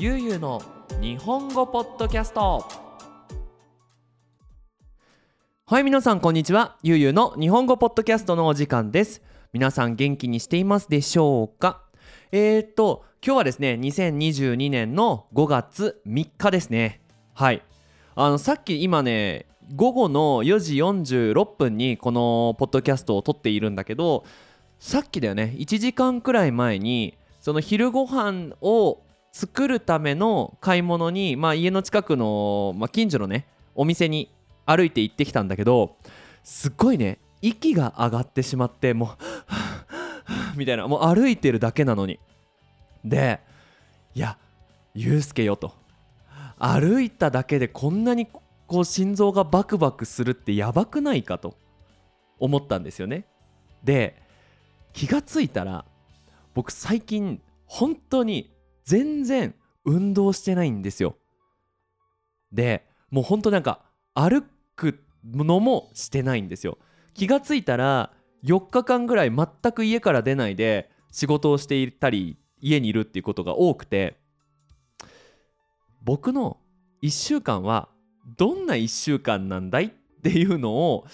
ゆうゆうの日本語ポッドキャスト。はい皆さんこんにちは。ゆうゆうの日本語ポッドキャストのお時間です。皆さん元気にしていますでしょうか？えー、っと今日はですね2022年の5月3日ですね。はい。あのさっき今ね午後の4時46分にこのポッドキャストを撮っているんだけどさっきだよね1時間くらい前にその昼ご飯を作るための買い物に、まあ、家の近くの、まあ、近所のねお店に歩いて行ってきたんだけどすっごいね息が上がってしまってもう みたいなもう歩いてるだけなのに。でいやゆうすけよと。歩いただけでこんなにこう心臓がバクバクするってやばくないかと。思ったんですよね。で気がついたら僕最近本当に全然運動してないんですよ。でもう本当なんか歩くのもしてないんですよ。気がついたら4日間ぐらい全く家から出ないで仕事をしていたり家にいるっていうことが多くて僕の1週間はどんな1週間なんだいっていうのを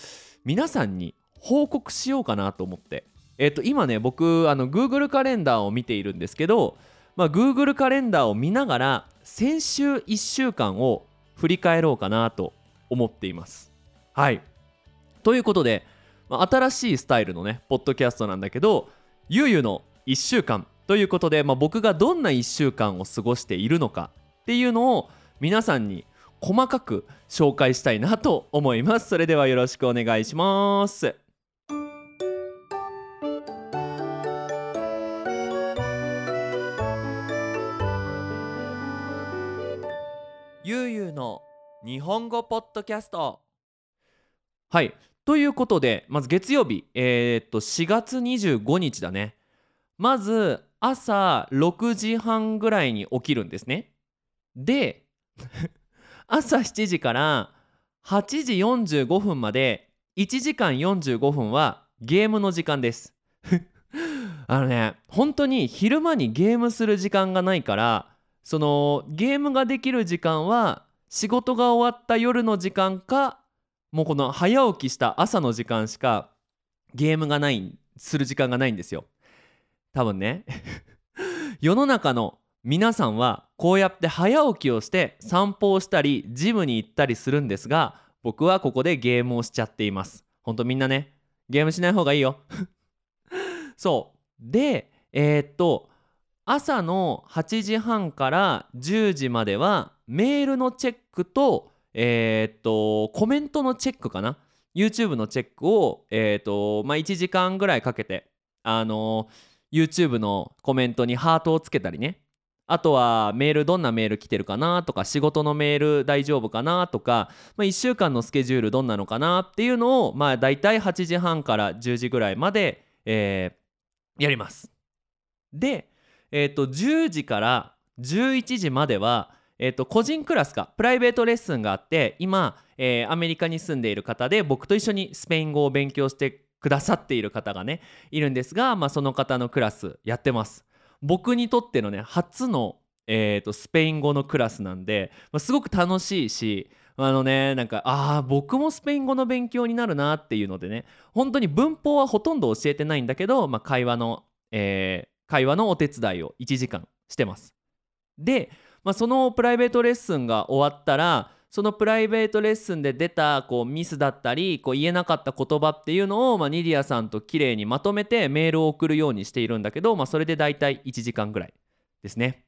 皆さんに報告しようかなと思って。えっ、と今ね僕あの Google カレンダーを見ているんですけど、まあ、Google カレンダーを見ながら先週1週間を振り返ろうかなと思っています。はい。ということで、まあ、新しいスタイルのねポッドキャストなんだけどゆうゆうの1週間ということで、まあ、僕がどんな1週間を過ごしているのかっていうのを皆さんに細かく紹介したいなと思います。それではよろしくお願いします。本語ポッドキャスト。はい。ということでまず月曜日。えー、っと4月25日だね。まず朝6時半ぐらいに起きるんですね。で 朝7時から8時45分まで1時間45分はゲームの時間です。あのね本当に昼間にゲームする時間がないからそのゲームができる時間は仕事が終わった夜の時間かもうこの早起きした朝の時間しかゲームがないする時間がないんですよ。多分ね。世の中の皆さんはこうやって早起きをして散歩をしたりジムに行ったりするんですが僕はここでゲームをしちゃっています。ほんとみんなね。ゲームしない方がいいよ。そう。でえー、っと朝の8時半から10時まではメールのチェックとえー、っとコメントのチェックかな？YouTube のチェックをえー、っとまあ1時間ぐらいかけてあの YouTube のコメントにハートをつけたりねあとはメールどんなメール来てるかなとか仕事のメール大丈夫かなとか、まあ、1週間のスケジュールどんなのかなっていうのをまあ大体8時半から10時ぐらいまで、えー、やります。で、えー、と10時から11時までは、えー、と個人クラスかプライベートレッスンがあって今、えー、アメリカに住んでいる方で僕と一緒にスペイン語を勉強してくださっている方がねいるんですが、まあ、その方のクラスやってます。僕にとってのね初の、えー、とスペイン語のクラスなんで、まあ、すごく楽しいしあのねなんかああ僕もスペイン語の勉強になるなっていうのでね本当に文法はほとんど教えてないんだけど、まあ、会話の、えー、会話のお手伝いを1時間してますで、まあ、そのプライベートレッスンが終わったらそのプライベートレッスンで出たこうミスだったりこう言えなかった言葉っていうのを、まあ、ニディアさんと綺麗にまとめてメールを送るようにしているんだけど、まあ、それで大体1時間ぐらいですね。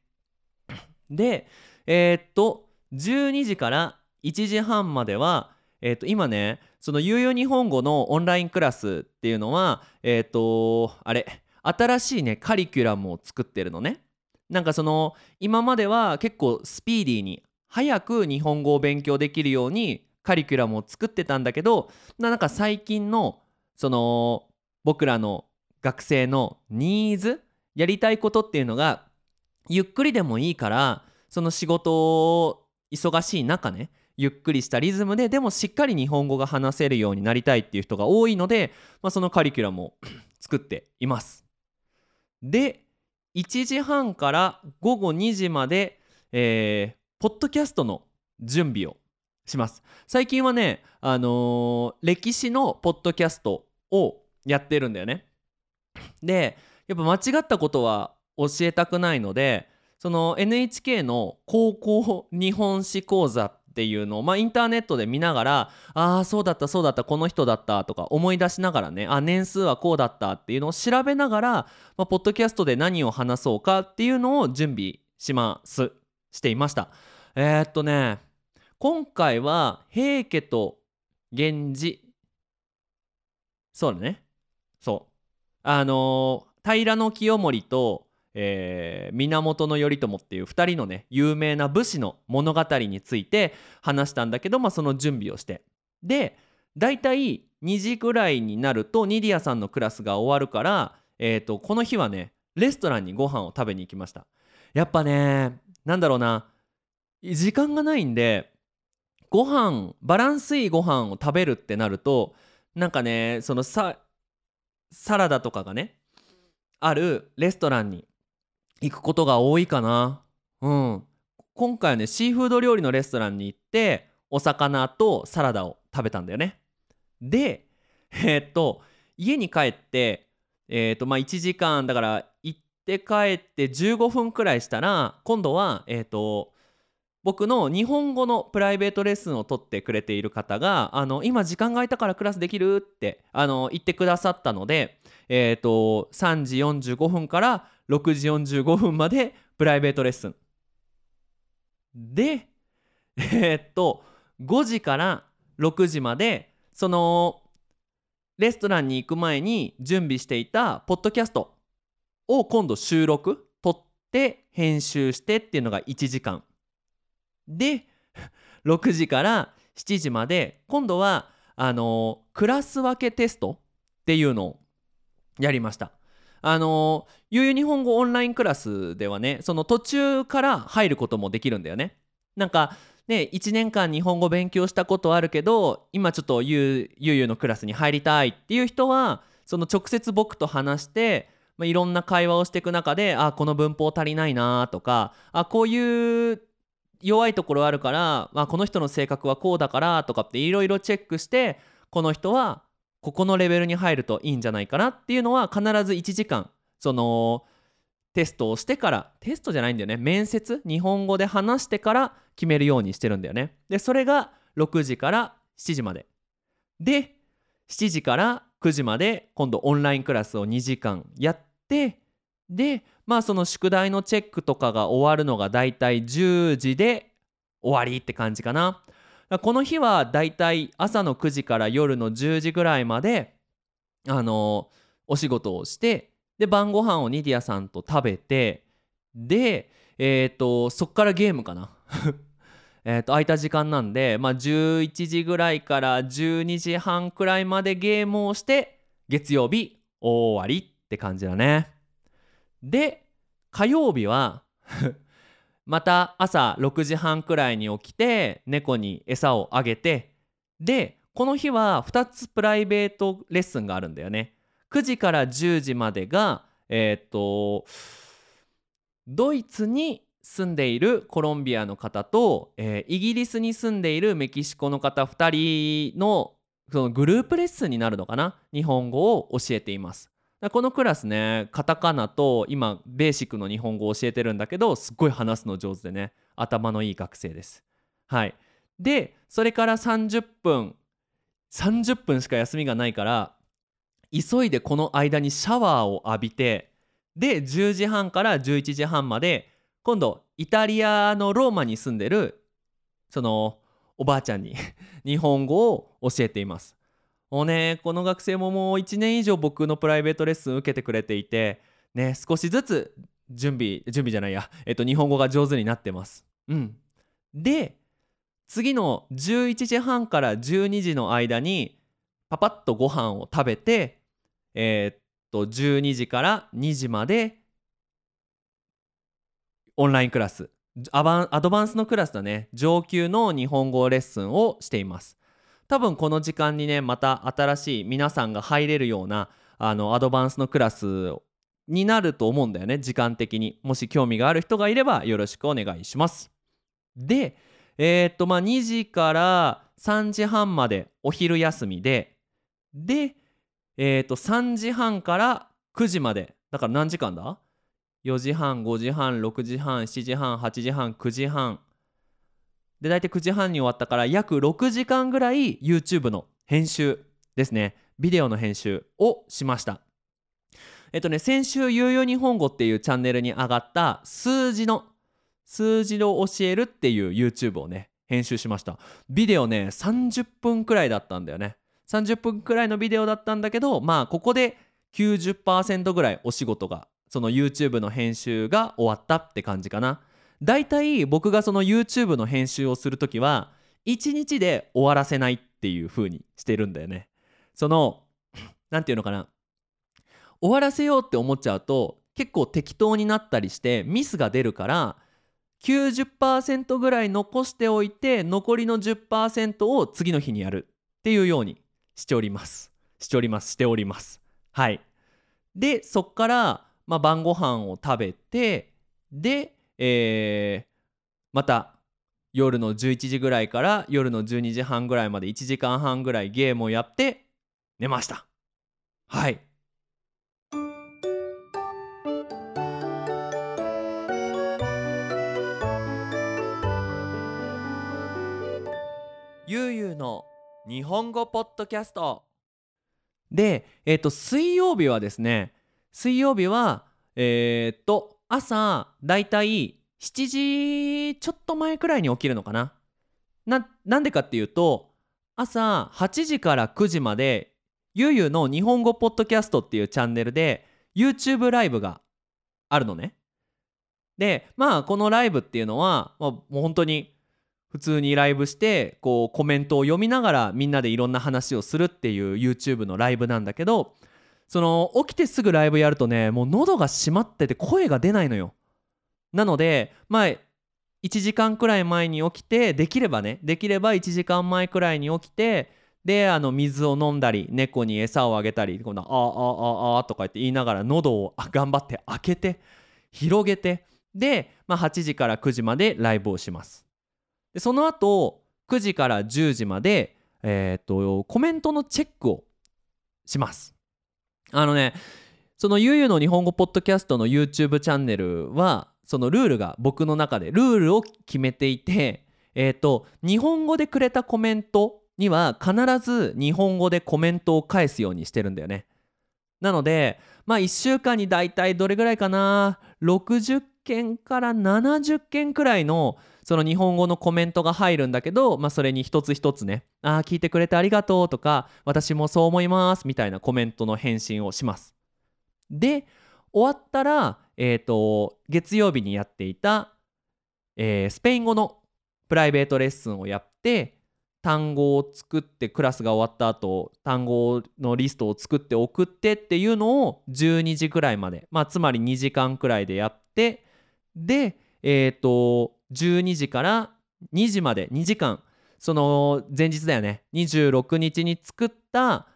でえー、っと12時から1時半までは、えー、っと今ねそのゆうゆう日本語のオンラインクラスっていうのはえー、っとあれ新しいねカリキュラムを作ってるのね。なんかその今までは結構スピーディーに早く日本語を勉強できるようにカリキュラムを作ってたんだけどなんか最近のその僕らの学生のニーズやりたいことっていうのがゆっくりでもいいからその仕事を忙しい中ねゆっくりしたリズムででもしっかり日本語が話せるようになりたいっていう人が多いので、まあ、そのカリキュラムを作っています。で1時半から午後2時までえー、ポッドキャストの準備をします。最近はねあのー歴史のポッドキャストをやってるんだよね。でやっぱ間違ったことは教えたくないのでその NHK の高校日本史講座っていうのを、まあ、インターネットで見ながらああそうだったそうだったこの人だったとか思い出しながらねあ年数はこうだったっていうのを調べながら、まあ、ポッドキャストで何を話そうかっていうのを準備しますしていました。えー、っとね今回は平家と源氏。そうだね。そう。あのー平清盛と、えー源頼朝っていう2人のね有名な武士の物語について話したんだけど、まあ、その準備をして。で大体2時ぐらいになるとニディアさんのクラスが終わるから、えー、とこの日はねレストランにご飯を食べに行きました。やっぱねなんだろうな時間がないんでご飯バランスいいご飯を食べるってなるとなんかねそのサラダとかがねあるレストランに行くことが多いかな。うん。今回はねシーフード料理のレストランに行ってお魚とサラダを食べたんだよね。でえーっと家に帰ってえーっとまあ1時間だから行って帰って15分くらいしたら今度はえーっと僕の日本語のプライベートレッスンを取ってくれている方があの今時間が空いたからクラスできるってあの言ってくださったので、えー、と3時45分から6時45分までプライベートレッスン。でえーっと5時から6時までそのレストランに行く前に準備していたポッドキャストを今度収録撮って編集してっていうのが1時間で6時から7時まで今度はあのクラス分けテストっていうのをやりました。あのゆうゆう日本語オンラインクラスではねその途中から入ることもできるんだよね。なんかね1年間日本語勉強したことあるけど今ちょっとゆうゆうゆうのクラスに入りたいっていう人はその直接僕と話してまあ、いろんな会話をしていく中であこの文法足りないなとかあこういう弱いところあるから、まあ、この人の性格はこうだからとかっていろいろチェックしてこの人はここのレベルに入るといいんじゃないかなっていうのは必ず1時間そのテストをしてからテストじゃないんだよね。面接日本語で話してから決めるようにしてるんだよね。でそれが6時から7時まで。で7時から9時まで今度オンラインクラスを2時間やってでまあその宿題のチェックとかが終わるのがだいたい10時で終わりって感じかな。この日はだいたい朝の9時から夜の10時ぐらいまであのお仕事をしてで晩ご飯をニディアさんと食べてでえっ、とそっからゲームかな。えと空いた時間なんで、まあ、11時ぐらいから12時半くらいまでゲームをして月曜日終わりって感じだね。で火曜日は また朝6時半くらいに起きて猫に餌をあげてでこの日は2つプライベートレッスンがあるんだよね。9時から10時までがえっ、とドイツに住んでいるコロンビアの方と、えーイギリスに住んでいるメキシコの方2人のそのグループレッスンになるのかな？日本語を教えています。このクラスねカタカナと今ベーシックの日本語を教えてるんだけどすっごい話すの上手でね頭のいい学生ですはいでそれから30分30分しか休みがないから急いでこの間にシャワーを浴びてで10時半から11時半まで今度イタリアのローマに住んでるそのおばあちゃんに日本語を教えています。もうねこの学生ももう1年以上僕のプライベートレッスン受けてくれていてね少しずつ準備準備じゃないや、えっと、日本語が上手になってます。うん、で次の11時半から12時の間にパパッとご飯を食べてえーっと12時から2時までオンラインクラス。アバンアドバンスのクラスだね。上級の日本語レッスンをしています。多分この時間にねまた新しい皆さんが入れるようなあのアドバンスのクラスになると思うんだよね時間的にもし興味がある人がいればよろしくお願いしますでえー、っとまあ2時から3時半までお昼休みででえー、っと3時半から9時までだから何時間だ ?4 時半5時半6時半7時半8時半9時半で大体9時半に終わったから約6時間ぐらい YouTube の編集ですね。ビデオの編集をしました。えっとね先週「ゆうゆう日本語」っていうチャンネルに上がった数字の数字を教えるっていう YouTube をね編集しました。ビデオね30分くらいだったんだよね。30分くらいのビデオだったんだけどまあここで90%ぐらいお仕事がその YouTube の編集が終わったって感じかな。だいたい僕がその YouTube の編集をする時は1日で終わらせないっていう風にしてるんだよね。その何て言うのかな。終わらせようって思っちゃうと結構適当になったりしてミスが出るから90%ぐらい残しておいて残りの10%を次の日にやるっていうようにしております。しております。しております。はい。でそっから、まあ、晩ご飯を食べてで、えー、また夜の11時ぐらいから夜の12時半ぐらいまで1時間半ぐらいゲームをやって寝ました。はい。ゆうゆうの日本語ポッドキャスト。で、えっ、ー、と水曜日はですね水曜日はえっ、と朝だいたい7時ちょっと前くらいに起きるのかな？ななんでかっていうと朝8時から9時までゆうゆうの日本語ポッドキャストっていうチャンネルで YouTube ライブがあるのね。でまあこのライブっていうのは、まあ、もう本当に普通にライブしてこうコメントを読みながらみんなでいろんな話をするっていう YouTube のライブなんだけどその起きてすぐライブやるとねもう喉が閉まってて声が出ないのよ。なのでまあ1時間くらい前に起きてできればねできれば1時間前くらいに起きてであの水を飲んだり猫に餌をあげたりこのあああああとか言って言いながら喉を頑張って開けて広げてで、まあ、8時から9時までライブをします。でその後9時から10時まで、えーと、コメントのチェックをします。あのねそのゆうゆうの日本語ポッドキャストの YouTube チャンネルはそのルールが僕の中でルールを決めていてえっ、ー、と日本語でくれたコメントには必ず日本語でコメントを返すようにしてるんだよね。なのでまあ1週間にだいたいどれぐらいかな？60件から70件くらいのその日本語のコメントが入るんだけど、まあ、それに一つ一つね「ああ聞いてくれてありがとう」とか「私もそう思います」みたいなコメントの返信をします。で終わったら、えーと、月曜日にやっていた、えー、スペイン語のプライベートレッスンをやって単語を作ってクラスが終わった後単語のリストを作って送ってっていうのを12時くらいまで、まあ、つまり2時間くらいでやってでえっ、ー、と12時から2時まで2時間。その前日だよね。26日に作った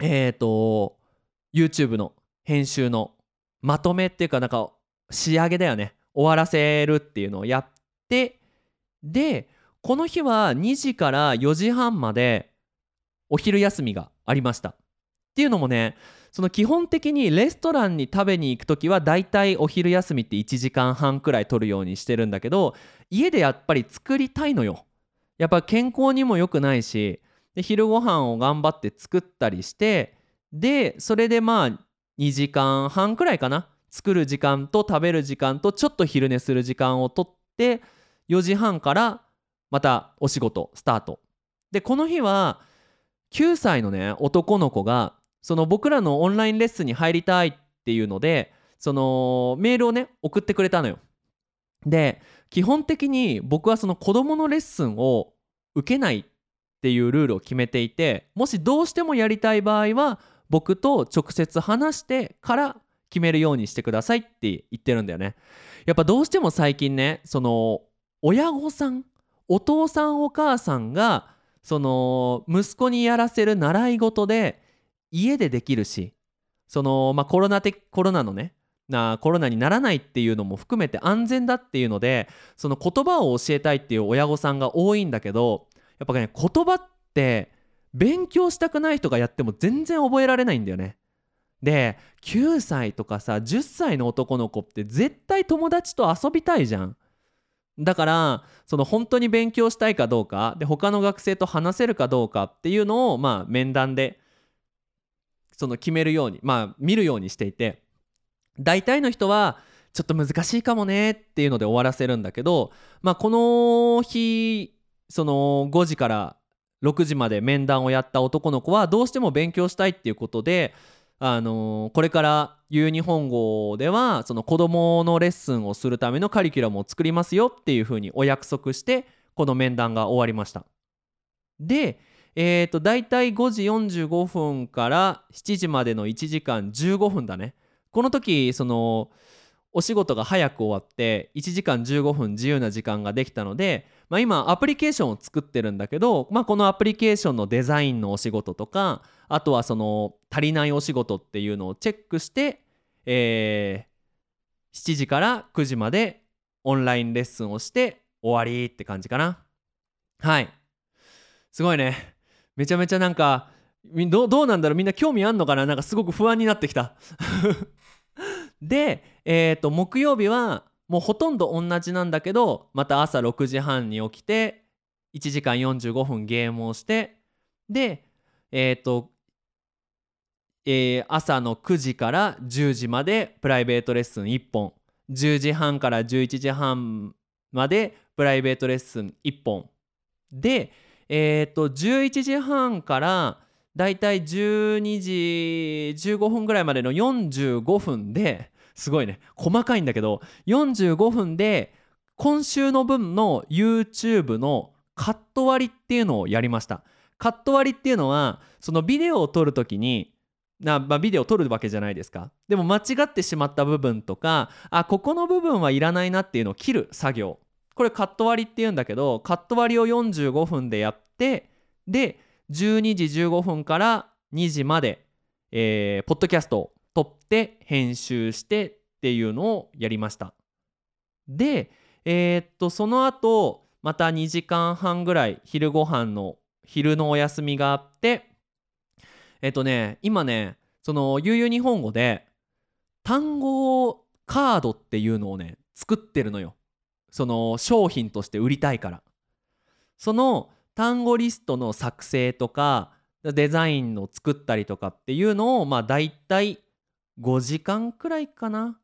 えっ、ー、と YouTube の編集のまとめっていうかなんか仕上げだよね。終わらせるっていうのをやってでこの日は2時から4時半までお昼休みがありました。っていうのもねその基本的にレストランに食べに行く時はだいたいお昼休みって1時間半くらい取るようにしてるんだけど家でやっぱり作りたいのよ。やっぱ健康にも良くないしで昼ご飯を頑張って作ったりしてでそれでまあ2時間半くらいかな。作る時間と食べる時間とちょっと昼寝する時間をとって4時半からまたお仕事スタート。でこの日は9歳のね男の子がその僕らのオンラインレッスンに入りたいっていうのでそのメールをね送ってくれたのよ。で基本的に僕はその子どものレッスンを受けないっていうルールを決めていてもしどうしてもやりたい場合は僕と直接話してから決めるようにしてくださいって言ってるんだよね。やっぱどうしても最近ねその親御さんお父さんお母さんがその息子にやらせる習い事で家でできるしその、まあ、コロナ的コロナのねなコロナにならないっていうのも含めて安全だっていうのでその言葉を教えたいっていう親御さんが多いんだけどやっぱね言葉って勉強したくない人がやっても全然覚えられないんだよね。で9歳とかさ10歳の男の子って絶対友達と遊びたいじゃん。だからその本当に勉強したいかどうかで他の学生と話せるかどうかっていうのをまあ面談でその決めるようにまあ見るようにしていて大体の人はちょっと難しいかもねっていうので終わらせるんだけどまあこの日その5時から6時まで面談をやった男の子はどうしても勉強したいっていうことであのー、これから言う日本語ではその子どものレッスンをするためのカリキュラムを作りますよっていうふうにお約束してこの面談が終わりました。でえっ、ー、と大体5時45分から7時までの1時間15分だね。この時そのお仕事が早く終わって1時間15分自由な時間ができたので、まあ、今アプリケーションを作ってるんだけど、まあ、このアプリケーションのデザインのお仕事とかあとはその足りないお仕事っていうのをチェックして、えー、7時から9時までオンラインレッスンをして終わりって感じかな。はい。すごいね。めちゃめちゃなんかどうなんだろう？みんな興味あんのかな？なんかすごく不安になってきた。で、えー、と木曜日はもうほとんど同じなんだけどまた朝6時半に起きて1時間45分ゲームをしてでえっ、ー、と、えー、朝の9時から10時までプライベートレッスン1本。10時半から11時半までプライベートレッスン1本。でえっ、ー、と11時半からだいたい12時15分ぐらいまでの45分ですごいね細かいんだけど45分で今週の分の YouTube のカット割りっていうのをやりました。カット割りっていうのはそのビデオを撮るときにな、まあ、ビデオを撮るわけじゃないですか。でも間違ってしまった部分とかあここの部分はいらないなっていうのを切る作業。これカット割りっていうんだけどカット割りを45分でやってで12時15分から2時まで、えー、ポッドキャストを撮って編集してっていうのをやりました。でえー、っとその後また2時間半ぐらい昼ご飯の昼のお休みがあってえっとね今ねその悠々日本語で単語カードっていうのをね作ってるのよ。その商品として売りたいから。その単語リストの作成とかデザインの作ったりとかっていうのをまあ大体5時間くらいかな。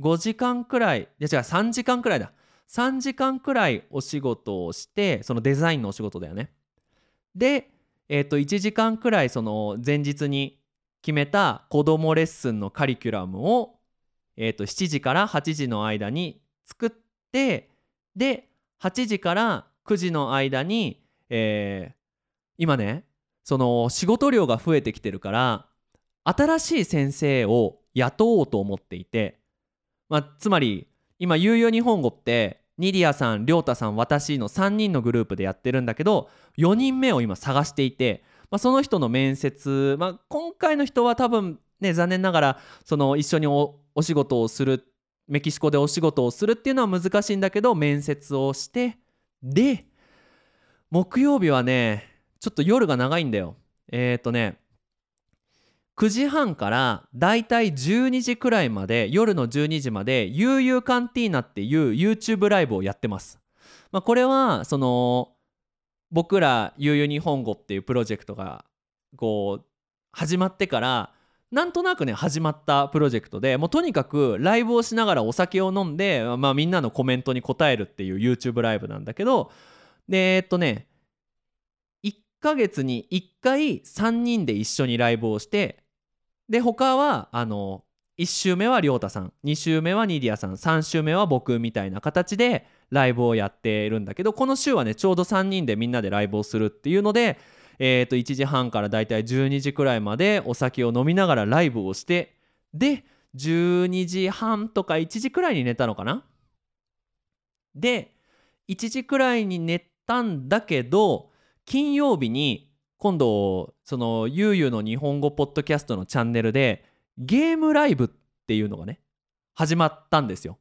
5時間くらいいや違う3時間くらいだ。3時間くらいお仕事をしてそのデザインのお仕事だよね。で、えー、と1時間くらいその前日に決めた子どもレッスンのカリキュラムを、えー、と7時から8時の間に作ってで8時から9時の間にえー、今ねその仕事量が増えてきてるから新しい先生を雇おうと思っていて、まあ、つまり今有用日本語ってニディアさん、りょうたさん、私の3人のグループでやってるんだけど4人目を今探していて、まあ、その人の面接、まあ、今回の人は多分ね残念ながらその一緒にお仕事をするメキシコでお仕事をするっていうのは難しいんだけど面接をしてで木曜日はねちょっと夜が長いんだよ。えっ、ー、とね9時半からだいたい12時くらいまで夜の12時まで悠々カンティーナっていう YouTube ライブをやってます、まあ、これはその僕ら悠々日本語っていうプロジェクトがこう始まってからなんとなくね始まったプロジェクトでもうとにかくライブをしながらお酒を飲んで、まあ、みんなのコメントに答えるっていう YouTube ライブなんだけどでえっとね1ヶ月に1回3人で一緒にライブをしてで他はあの1週目は亮太さん2週目はニディアさん3週目は僕みたいな形でライブをやってるんだけどこの週はねちょうど3人でみんなでライブをするっていうので、えー、と1時半からだいたい12時くらいまでお酒を飲みながらライブをしてで12時半とか1時くらいに寝たのかな？で1時くらいに寝たんだけど金曜日に今度そのゆうゆうの日本語ポッドキャストのチャンネルでゲームライブっていうのがね始まったんですよ。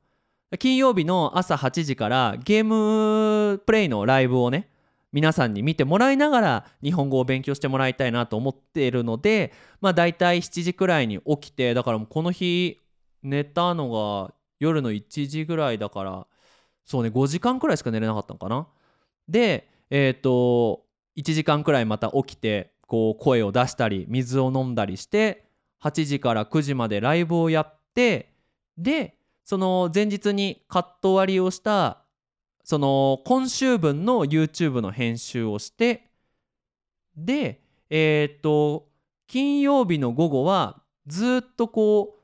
金曜日の朝8時からゲームプレイのライブをね皆さんに見てもらいながら日本語を勉強してもらいたいなと思っているのでまあ大体7時くらいに起きてだからもうこの日寝たのが夜の1時ぐらいだからそうね5時間くらいしか寝れなかったのかな。でえっ、ー、と1時間くらいまた起きてこう声を出したり水を飲んだりして8時から9時までライブをやってでその前日にカット割りをしたその今週分の YouTube の編集をしてでえっ、と金曜日の午後はずっとこう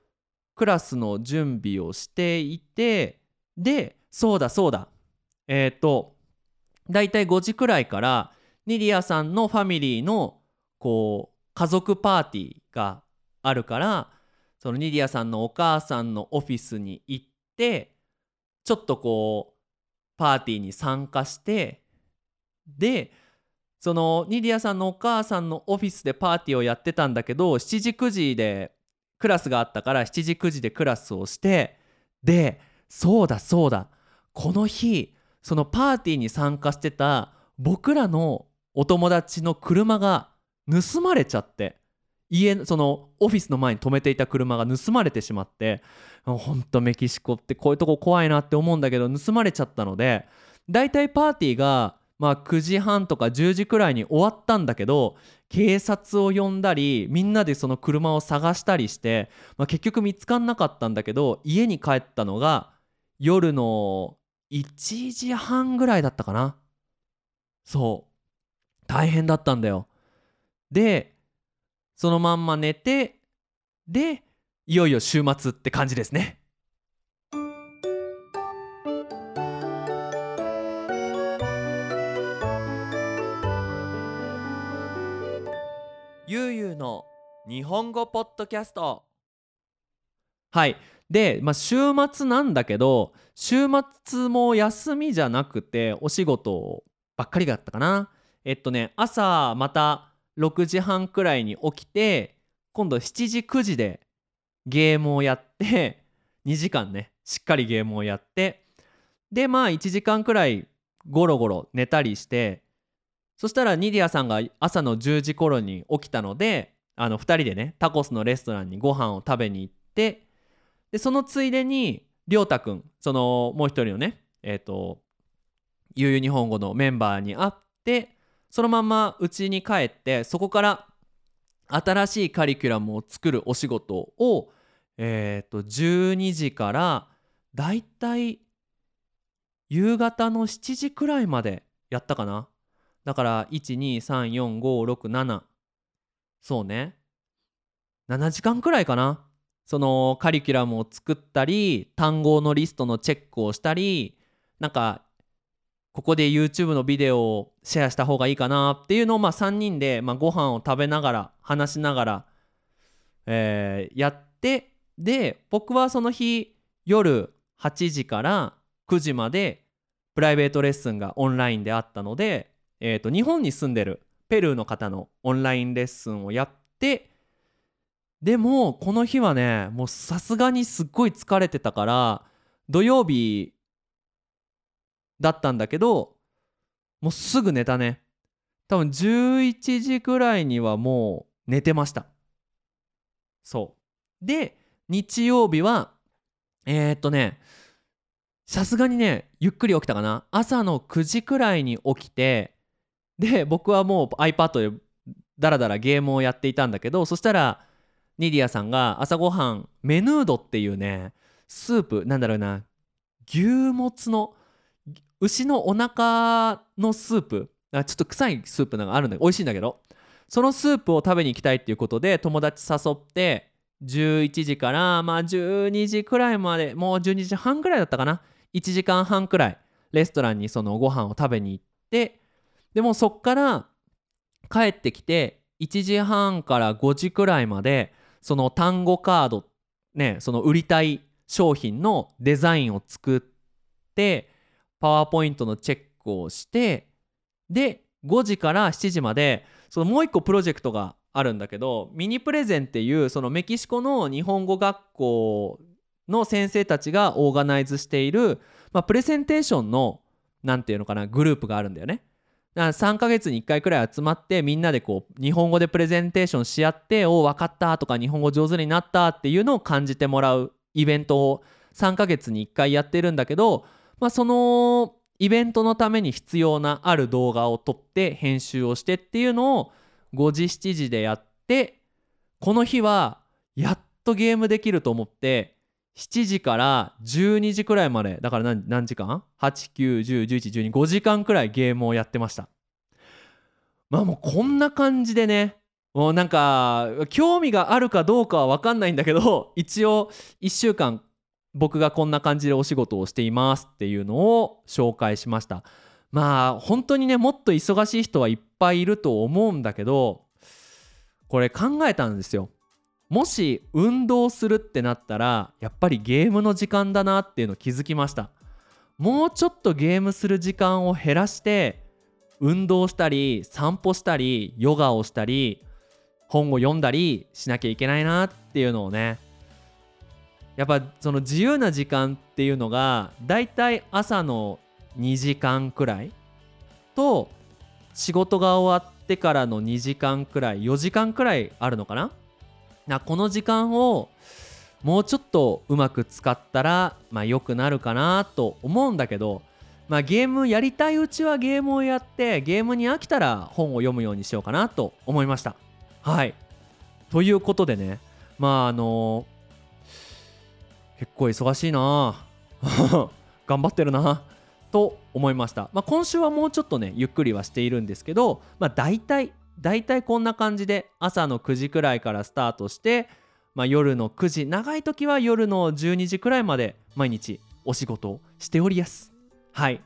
クラスの準備をしていてでそうだそうだえっ、とだいたい5時くらいからニディアさんのファミリーのこう家族パーティーがあるからそのニディアさんのお母さんのオフィスに行ってちょっとこうパーティーに参加してでそのニディアさんのお母さんのオフィスでパーティーをやってたんだけど7時9時でクラスがあったから7時9時でクラスをしてでそうだそうだこの日そのパーティーに参加してた僕らのお友達の車が盗まれちゃって家そのオフィスの前に止めていた車が盗まれてしまってほんとメキシコってこういうとこ怖いなって思うんだけど盗まれちゃったのでだいたいパーティーがまあ9時半とか10時くらいに終わったんだけど警察を呼んだりみんなでその車を探したりして、まあ、結局見つかんなかったんだけど家に帰ったのが夜の1時半ぐらいだったかな。そう。大変だったんだよ。でそのまんま寝てでいよいよ週末って感じですね。ゆうゆうの日本語ポッドキャスト。はい。で、まあ、週末なんだけど週末も休みじゃなくてお仕事ばっかりだったかな。えっとね朝また6時半くらいに起きて今度7時9時でゲームをやって2時間ねしっかりゲームをやってでまあ1時間くらいゴロゴロ寝たりしてそしたらニディアさんが朝の10時頃に起きたのであの2人でねタコスのレストランにご飯を食べに行ってでそのついでに亮太くんそのもう一人のねえっ、ー、とゆう日本語のメンバーに会ってそのまんま家に帰ってそこから新しいカリキュラムを作るお仕事を、えー、と12時からだいたい夕方の7時くらいまでやったかな。だから1234567そうね。7時間くらいかな。そのカリキュラムを作ったり単語のリストのチェックをしたりなんかここで YouTube のビデオをシェアした方がいいかなっていうのをまあ3人でまあご飯を食べながら話しながら、え、やってで僕はその日夜8時から9時までプライベートレッスンがオンラインであったので、え、と日本に住んでるペルーの方のオンラインレッスンをやってでもこの日はねもうさすがにすっごい疲れてたから土曜日だったんだけどもうすぐ寝たね。多分11時ぐらいにはもう寝てました。そう。で日曜日はえー、っとねさすがにねゆっくり起きたかな。朝の9時くらいに起きてで僕はもう iPad でダラダラゲームをやっていたんだけどそしたらニディアさんが朝ごはんメヌードっていうねスープなんだろうな牛もつの牛のお腹のスープ。ちょっと臭いスープなんかあるんだけど美味しいんだけど。そのスープを食べに行きたいっていうことで友達誘って11時からまあ12時くらいまでもう12時半くらいだったかな。1時間半くらいレストランにそのご飯を食べに行ってでもそっから帰ってきて1時半から5時くらいまでその単語カードねその売りたい商品のデザインを作ってパワーポイントのチェックをしてで5時から7時までそのもう一個プロジェクトがあるんだけどミニプレゼンっていうそのメキシコの日本語学校の先生たちがオーガナイズしている、まあ、プレゼンテーションの何て言うのかなグループがあるんだよね。だから3ヶ月に1回くらい集まってみんなでこう日本語でプレゼンテーションし合って「おお分かった」とか「日本語上手になった」っていうのを感じてもらうイベントを3ヶ月に1回やってるんだけど、まあ、そのイベントのために必要なある動画を撮って編集をしてっていうのを5時7時でやってこの日はやっとゲームできると思って7時から12時くらいまでだから何時間 ?8910115 時間くらいゲームをやってました。まあもうこんな感じでねもうなんか興味があるかどうかは分かんないんだけど 一応1週間僕がこんな感じでお仕事をしていますっていうのを紹介しました。まあ本当にねもっと忙しい人はいっぱいいると思うんだけどこれ考えたんですよ。もし運動するってなったらやっぱりゲームの時間だなっていうの気づきました。もうちょっとゲームする時間を減らして運動したり散歩したりヨガをしたり本を読んだりしなきゃいけないなっていうのをね。やっぱその自由な時間っていうのがだいたい朝の2時間くらいと仕事が終わってからの2時間くらい4時間くらいあるのかななこの時間をもうちょっとうまく使ったらまあ良くなるかなと思うんだけどまあゲームやりたいうちはゲームをやってゲームに飽きたら本を読むようにしようかなと思いました。はい。ということでねまああの結構忙しいな。頑張ってるな。と思いました、まあ、今週はもうちょっとねゆっくりはしているんですけどまあ大体大体こんな感じで朝の9時くらいからスタートして、まあ、夜の9時長い時は夜の12時くらいまで毎日お仕事をしておりやす。はい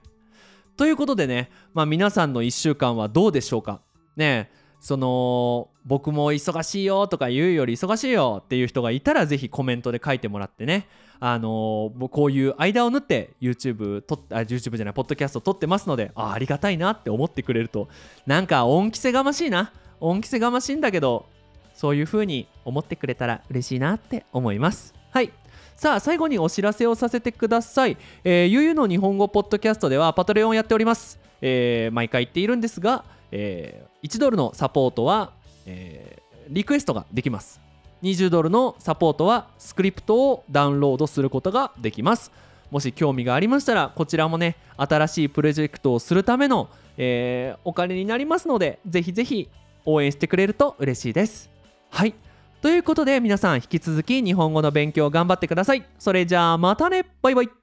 ということでね、まあ、皆さんの1週間はどうでしょうかねその僕も忙しいよとか言うより忙しいよっていう人がいたらぜひコメントで書いてもらってね。あのー、こういう間を縫って YouTube とあ YouTube じゃないポッドキャスト撮ってますのであありがたいなって思ってくれると。なんか恩着せがましいな。恩着せがましいんだけどそういう風に思ってくれたら嬉しいなって思います。はい。さあ最後にお知らせをさせてください、えー、ゆゆの日本語ポッドキャストではパトレオンやっております、えー、毎回言っているんですが、えー、1ドルのサポートは、えー、リクエストができます。20ドルのサポートはスクリプトをダウンロードすることができます。もし興味がありましたらこちらもね新しいプロジェクトをするための、えー、お金になりますのでぜひぜひ応援してくれると嬉しいです。はい。ということで皆さん引き続き日本語の勉強頑張ってください。それじゃあまたね。バイバイ。